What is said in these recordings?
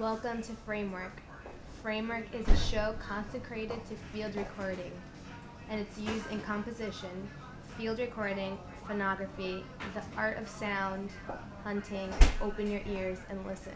Welcome to Framework. Framework is a show consecrated to field recording, and it's used in composition, field recording, phonography, the art of sound, hunting. Open your ears and listen.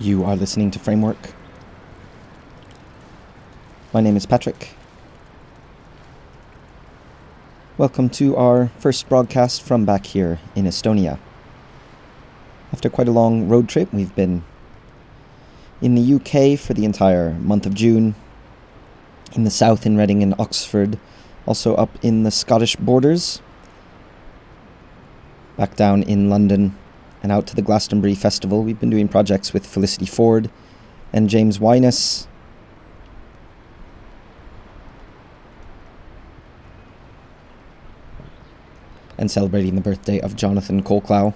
You are listening to Framework. My name is Patrick. Welcome to our first broadcast from back here in Estonia. After quite a long road trip, we've been in the UK for the entire month of June, in the south in Reading and Oxford, also up in the Scottish borders, back down in London, and out to the Glastonbury Festival. We've been doing projects with Felicity Ford and James Wyness. And celebrating the birthday of Jonathan Coleclough.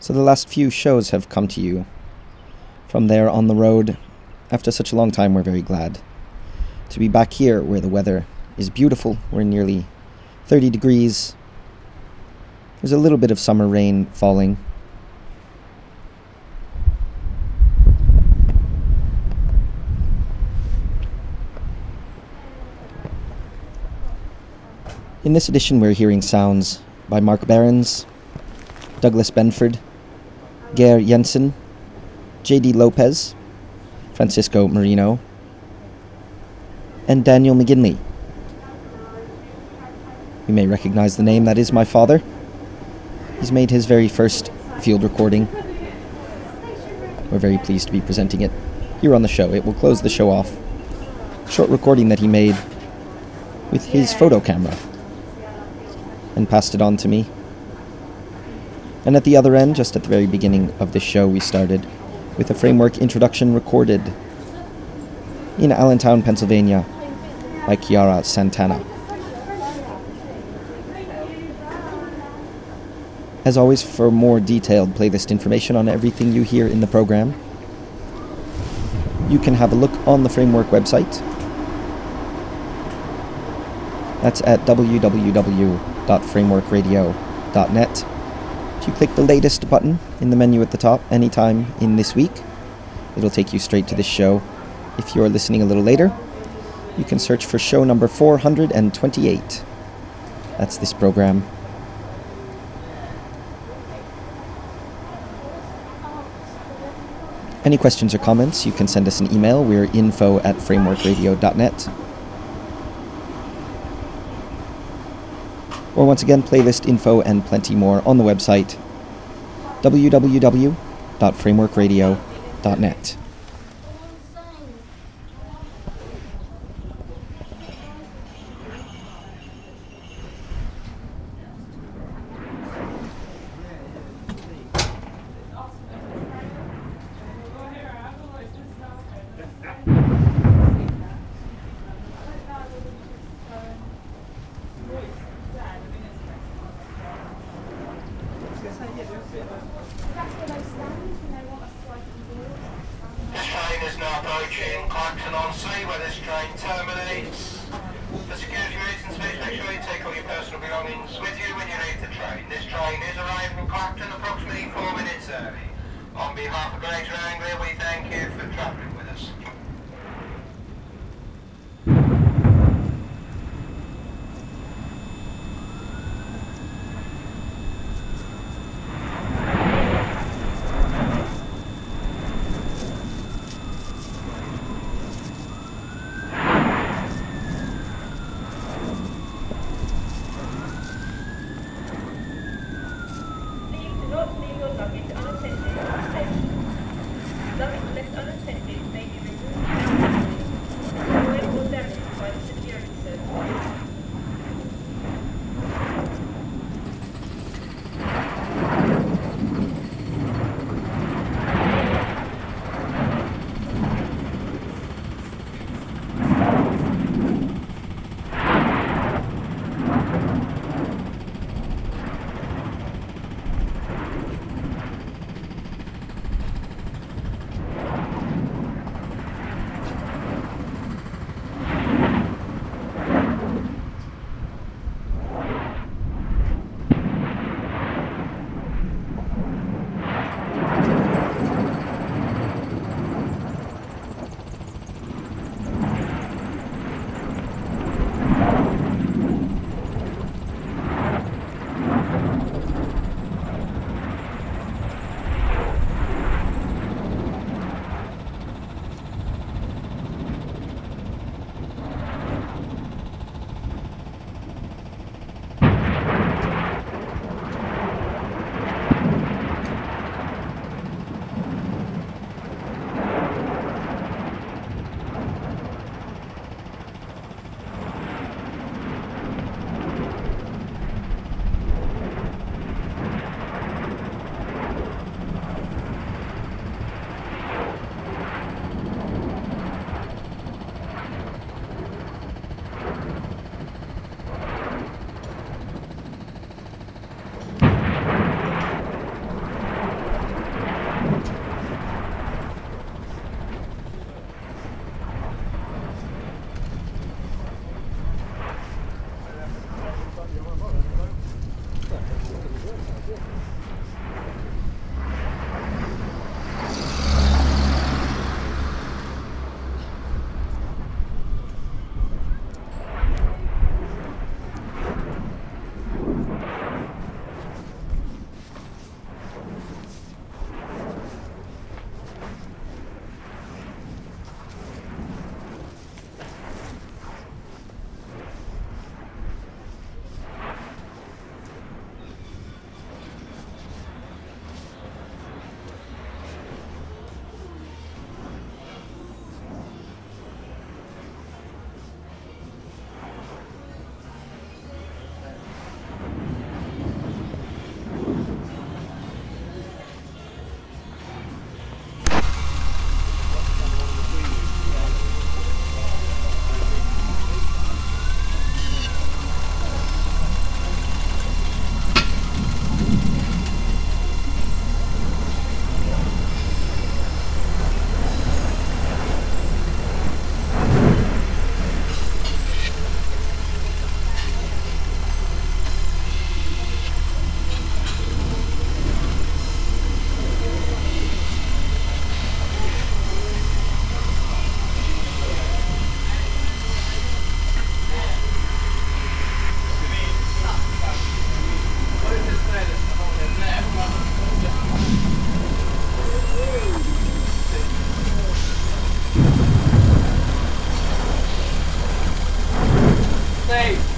So the last few shows have come to you from there on the road. After such a long time, we're very glad to be back here where the weather is beautiful. We're nearly 30 degrees. There's a little bit of summer rain falling. In this edition, we're hearing sounds by Marc Behrens, Douglas Benford, Geir Jenssen, Jay-Dea Lopez, Francisco Meirino, and Daniel McGinley. You may recognize the name, that is my father. He's made his very first field recording. We're very pleased to be presenting it here on the show. It will close the show off. Short recording that he made with his photo camera and passed it on to me. And at the other end, just at the very beginning of the show, we started with a framework introduction recorded in Allentown, Pennsylvania by Kiara Santana. As always, for more detailed playlist information on everything you hear in the program, you can have a look on the Framework website. That's at www.frameworkradio.net. If you click the latest button in the menu at the top anytime in this week, it'll take you straight to this show. If you're listening a little later, you can search for show number 428. That's this program. Any questions or comments, you can send us an email. We're info at frameworkradio.net. Or once again, playlist info and plenty more on the website www.frameworkradio.net.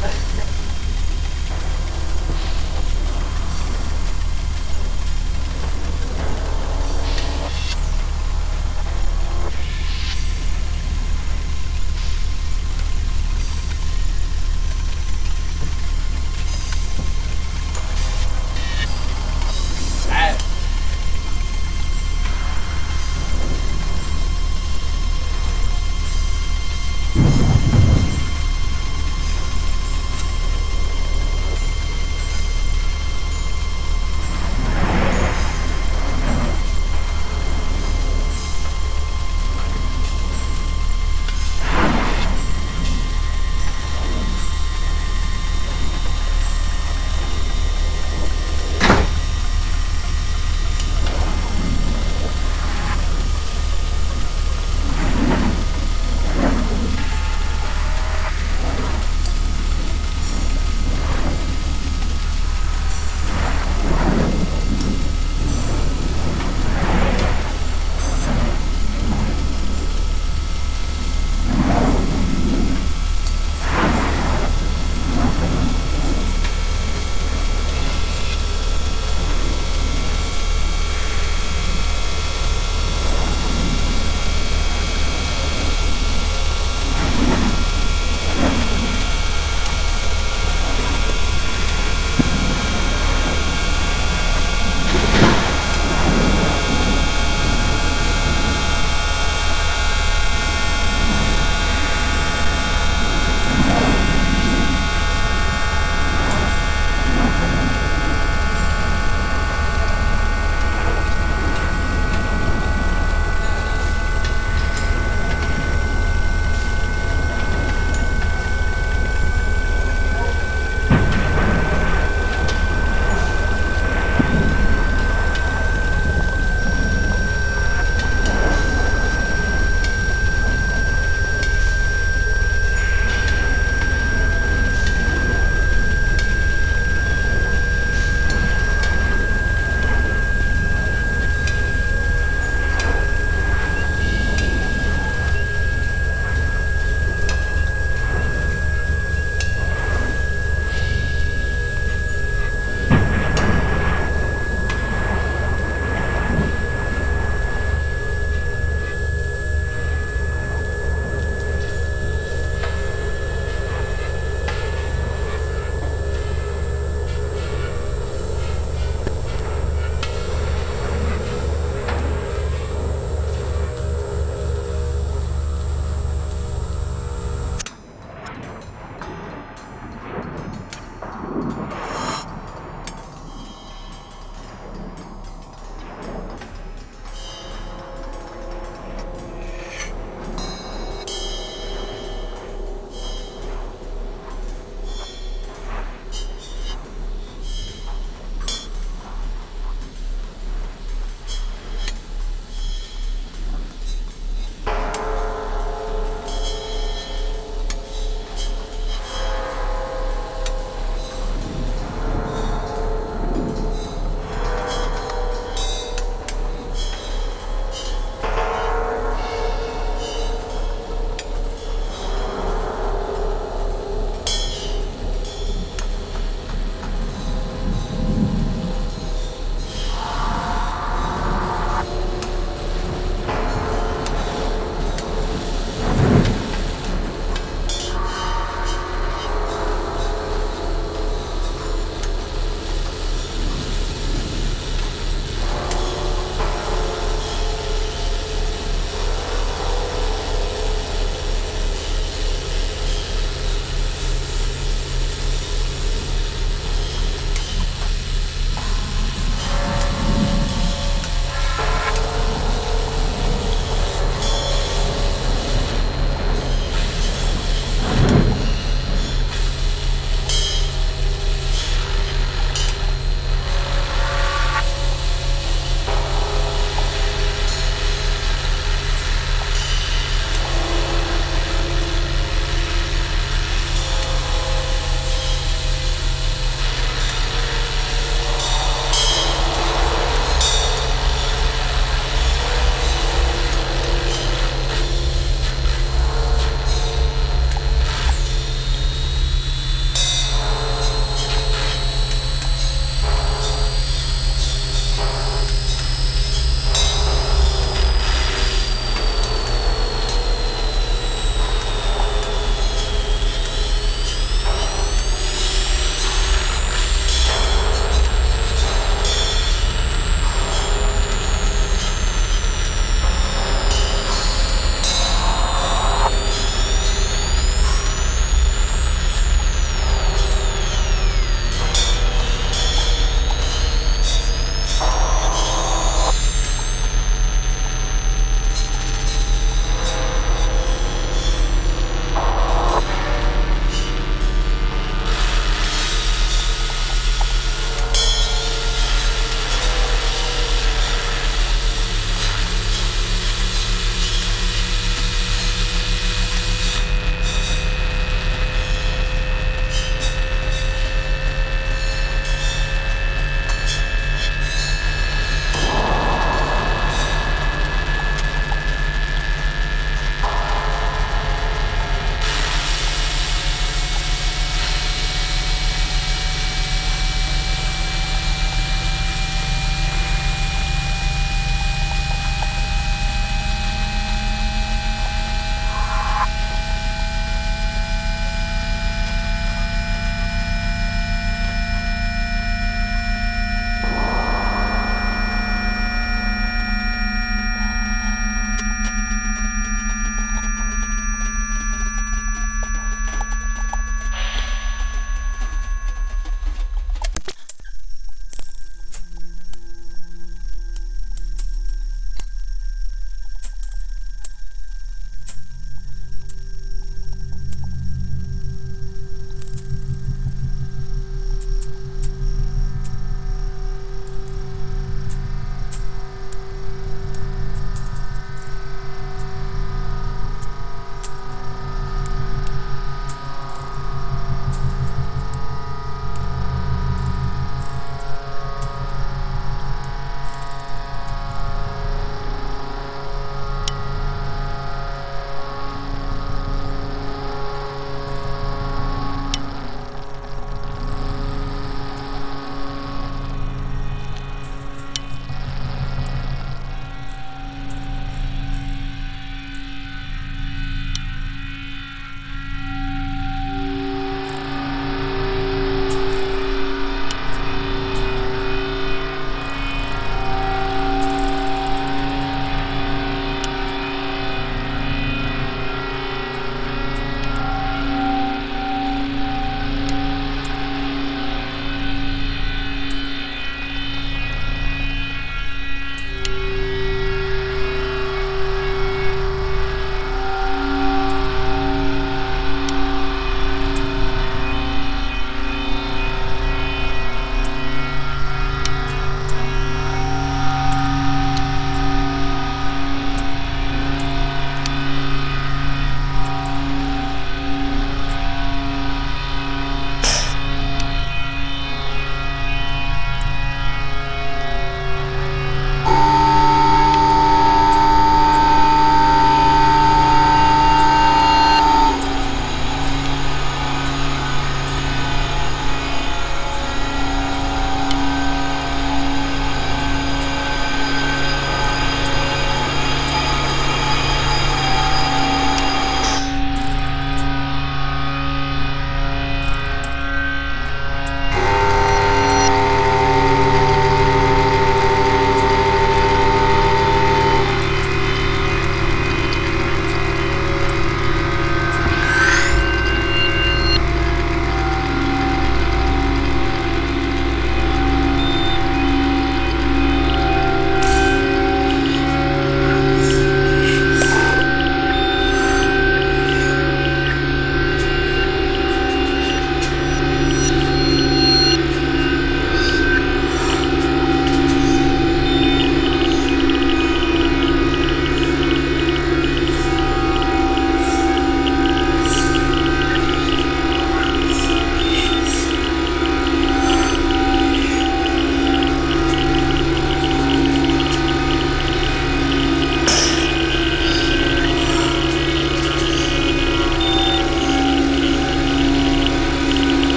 Yeah.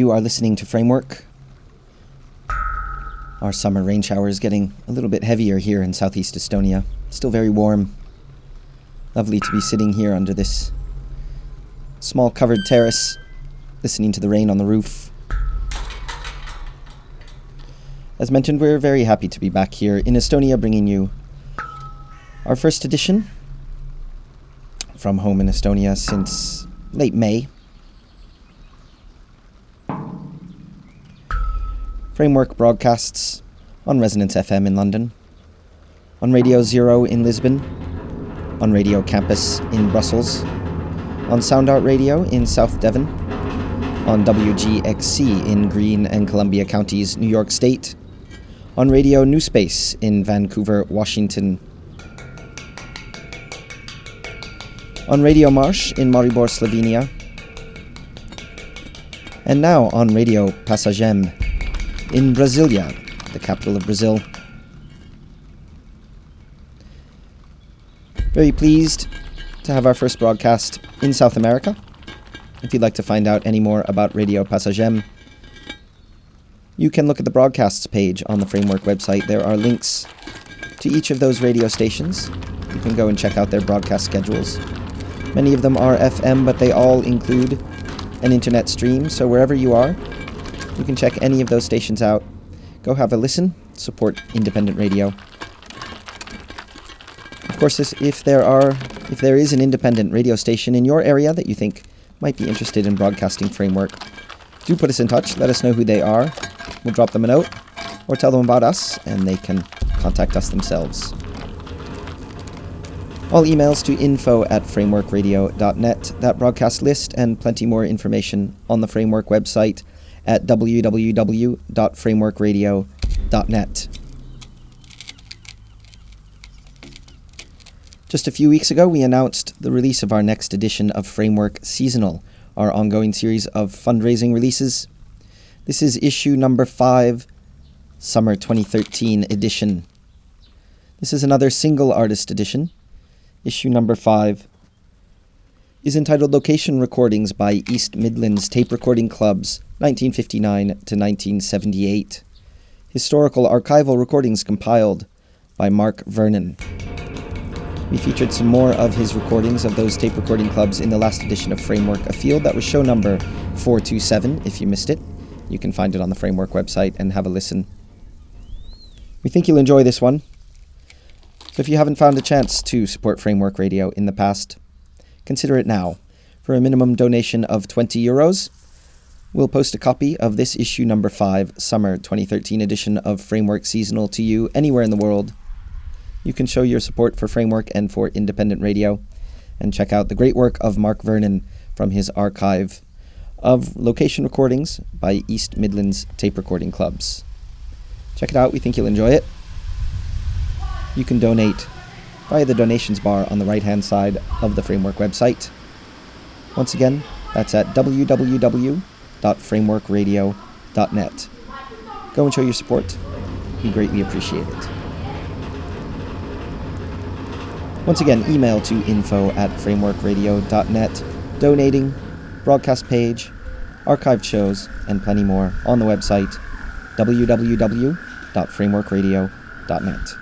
You are listening to Framework. Our summer rain shower is getting a little bit heavier here in southeast Estonia. Still very warm. Lovely to be sitting here under this small covered terrace, listening to the rain on the roof. As mentioned, we're very happy to be back here in Estonia bringing you our first edition from home in Estonia since late May. Framework broadcasts on Resonance FM in London, on Radio Zero in Lisbon, on Radio Campus in Brussels, on Sound Art Radio in South Devon, on WGXC in Greene and Columbia counties, New York State, on Radio New Space in Vancouver, Washington, on Radio Marsh in Maribor, Slovenia, and now on Radio Passagem in Brasilia, the capital of Brazil. Very pleased to have our first broadcast in South America. If you'd like to find out any more about Radio Passagem, you can look at the broadcasts page on the Framework website. There are links to each of those radio stations. You can go and check out their broadcast schedules. Many of them are FM, but they all include an internet stream, so wherever you are, you can check any of those stations out. Go have a listen, support independent radio. Of course, if there are if there is an independent radio station in your area that you think might be interested in broadcasting framework, do put us in touch. Let us know who they are. We'll drop them a note or tell them about us and they can contact us themselves. All emails to info at frameworkradio.net, that broadcast list, and plenty more information on the Framework website at www.frameworkradio.net. Just a few weeks ago, we announced the release of our next edition of Framework Seasonal, our ongoing series of fundraising releases. This is issue number 5, Summer 2013 edition. This is another single artist edition. Issue number 5 is entitled Location Recordings by East Midlands Tape Recording Clubs 1959 to 1978. historical archival recordings compiled by Mark Vernon. We featured some more of his recordings of those tape recording clubs in the last edition of Framework Afield. That was show number 427. If you missed it, you can find it on the Framework website and have a listen. We think you'll enjoy this one. So if you haven't found a chance to support Framework Radio in the past, consider it now. For a minimum donation of 20 euros, we'll post a copy of this issue number 5, summer 2013 edition of Framework Seasonal to you anywhere in the world you can show your support for Framework and for independent radio and check out the great work of Mark Vernon from his archive of location recordings by East Midlands tape recording clubs. Check it out, we think you'll enjoy it. You can donate via the donations bar on the right hand side of the Framework website. Once again, that's at www.frameworkradio.net. Go and show your support. We greatly appreciate it. Once again, email to info at frameworkradio.net, donating, broadcast page, archived shows, and plenty more on the website www.frameworkradio.net.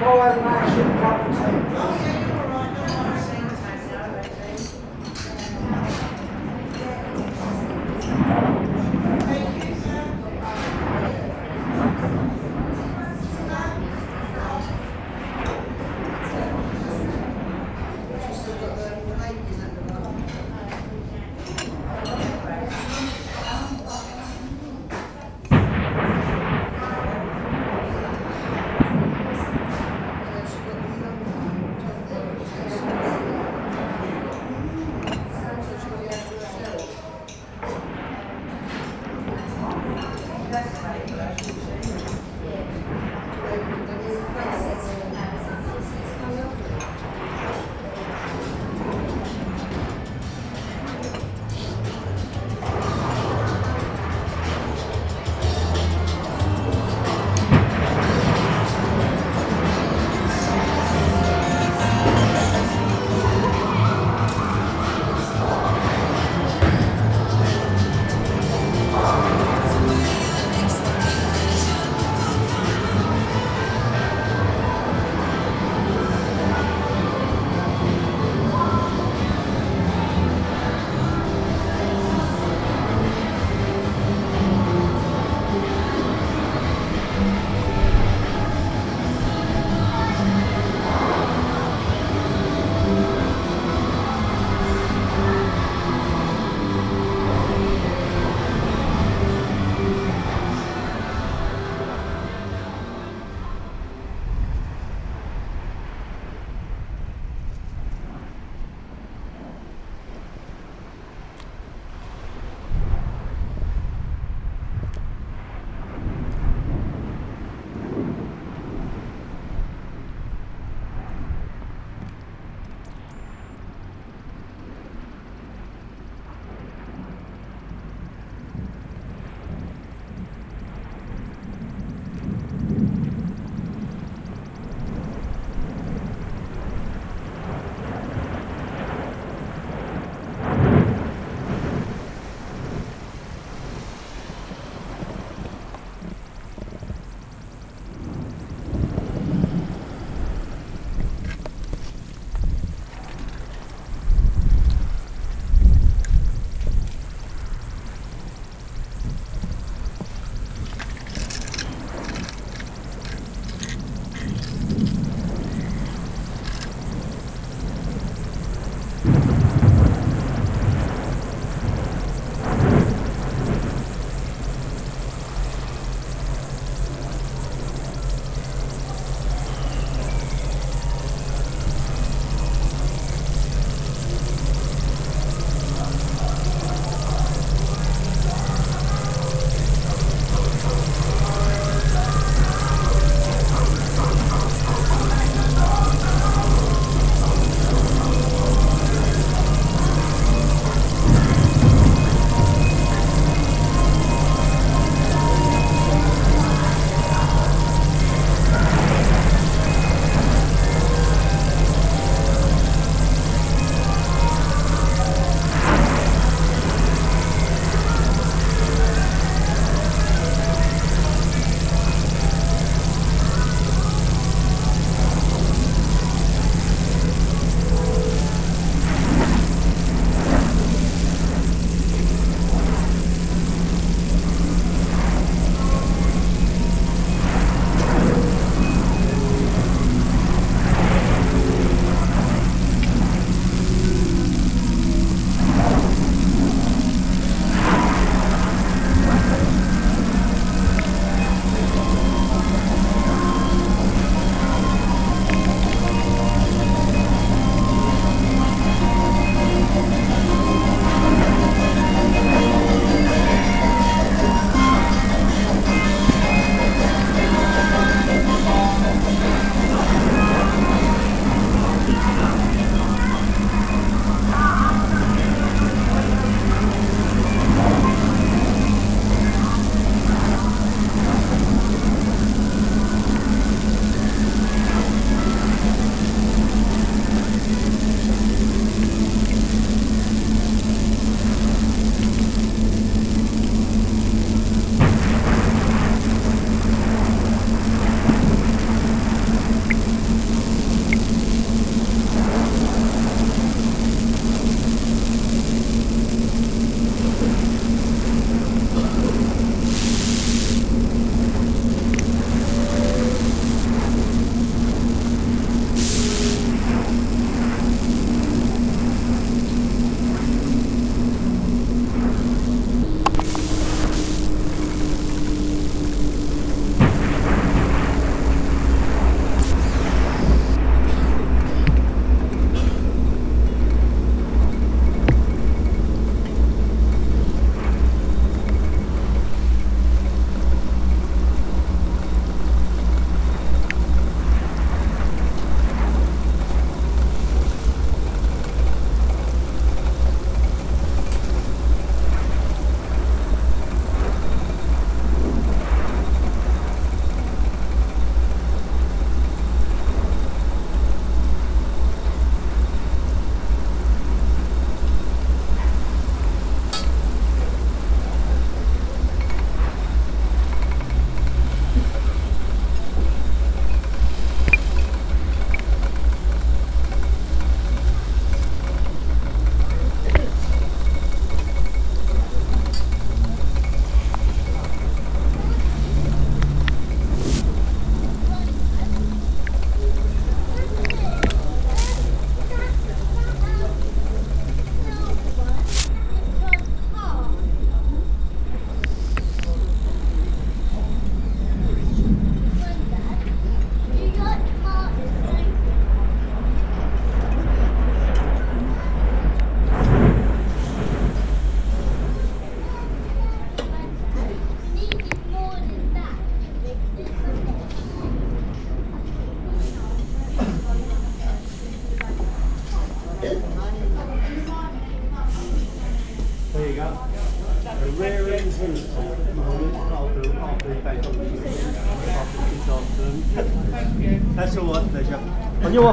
So it was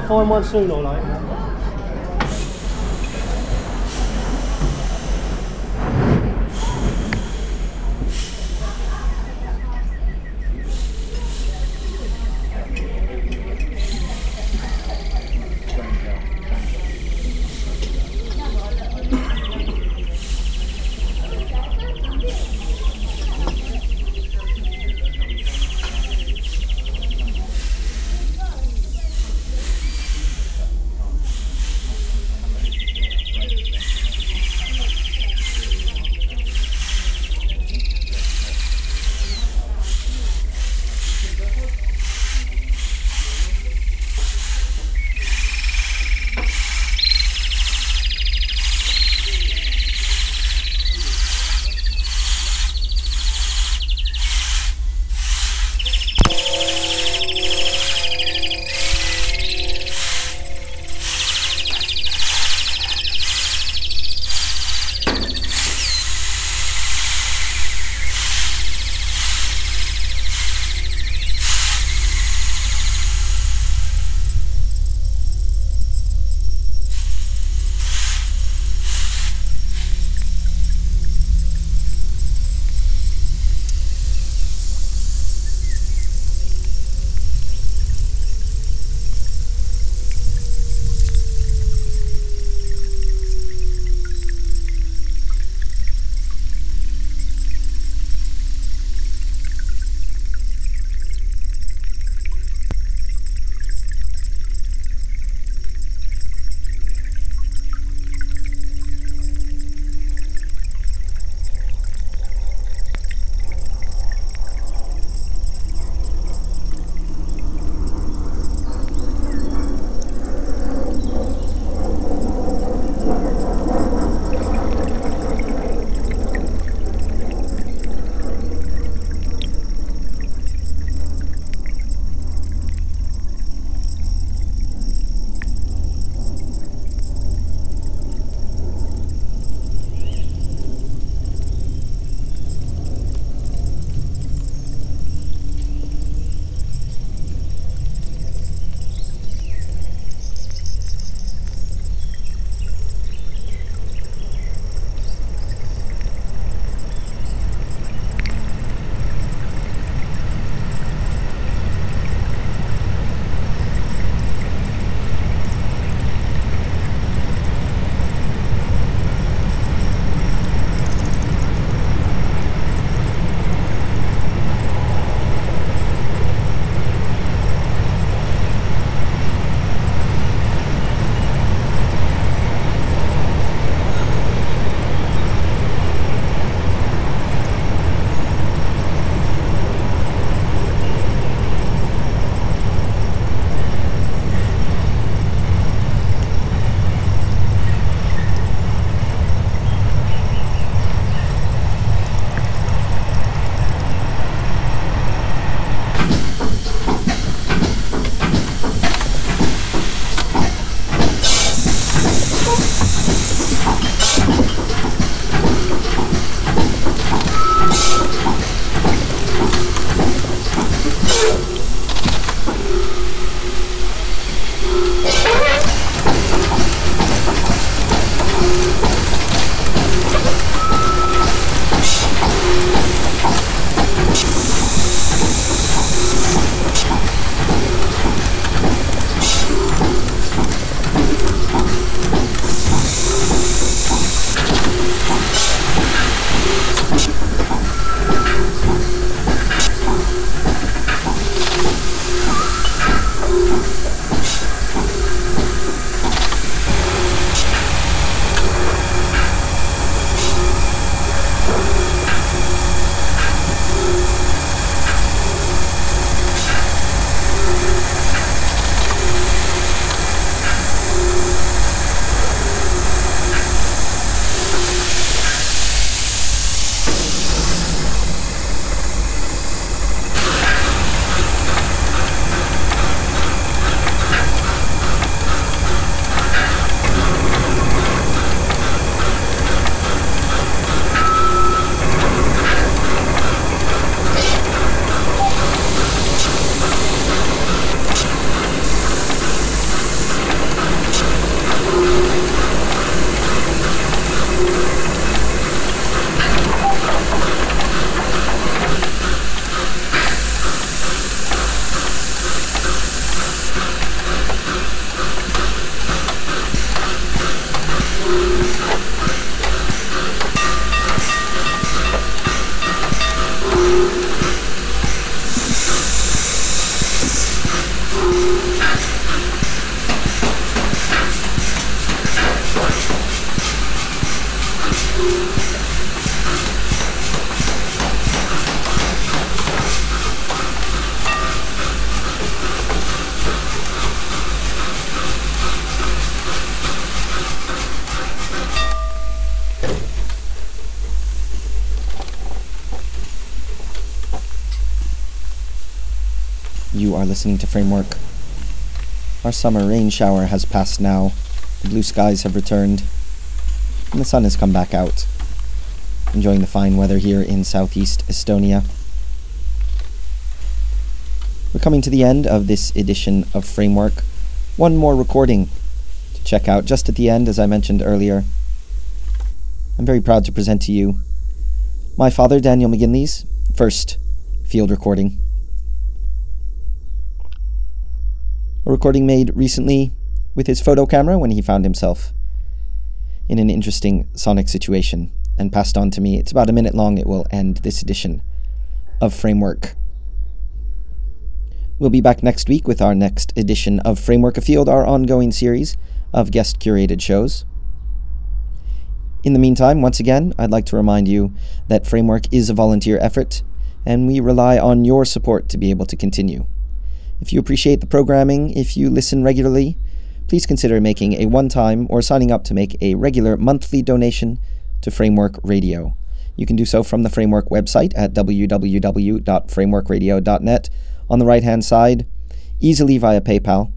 I knew I'd find one are listening to Framework. Our summer rain shower has passed now, the blue skies have returned, and the sun has come back out. Enjoying the fine weather here in southeast Estonia. We're coming to the end of this edition of Framework. One more recording to check out just at the end, as I mentioned earlier. I'm very proud to present to you my father, Daniel McGinley's first field recording. A recording made recently with his photo camera when he found himself in an interesting sonic situation and passed on to me. It's about a minute long. It will end this edition of Framework. We'll be back next week with our next edition of Framework Afield, our ongoing series of guest curated shows. In the meantime, once again, I'd like to remind you that Framework is a volunteer effort, and we rely on your support to be able to continue. If you appreciate the programming, if you listen regularly, please consider making a one time or signing up to make a regular monthly donation to Framework Radio. You can do so from the Framework website at www.frameworkradio.net on the right hand side, easily via PayPal.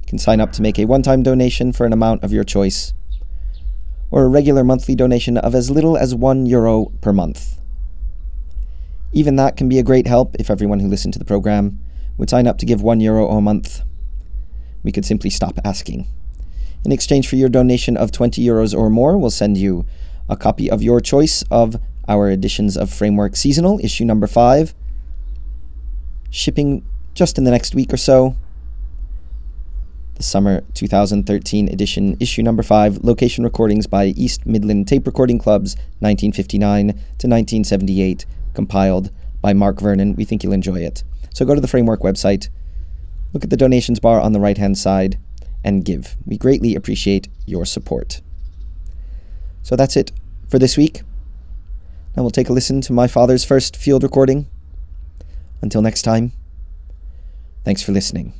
You can sign up to make a one time donation for an amount of your choice, or a regular monthly donation of as little as one euro per month. Even that can be a great help if everyone who listened to the program would sign up to give one euro a month. We could simply stop asking. In exchange for your donation of 20 euros or more, we'll send you a copy of your choice of our editions of Framework Seasonal, issue number 5, shipping just in the next week or so. The Summer 2013 edition, issue number 5, location recordings by East Midland Tape Recording Club's 1959 to 1978, compiled by Mark Vernon. We think you'll enjoy it. So go to the Framework website, look at the donations bar on the right hand side, and give. We greatly appreciate your support. So that's it for this week. Now we'll take a listen to my father's first field recording. Until next time, thanks for listening.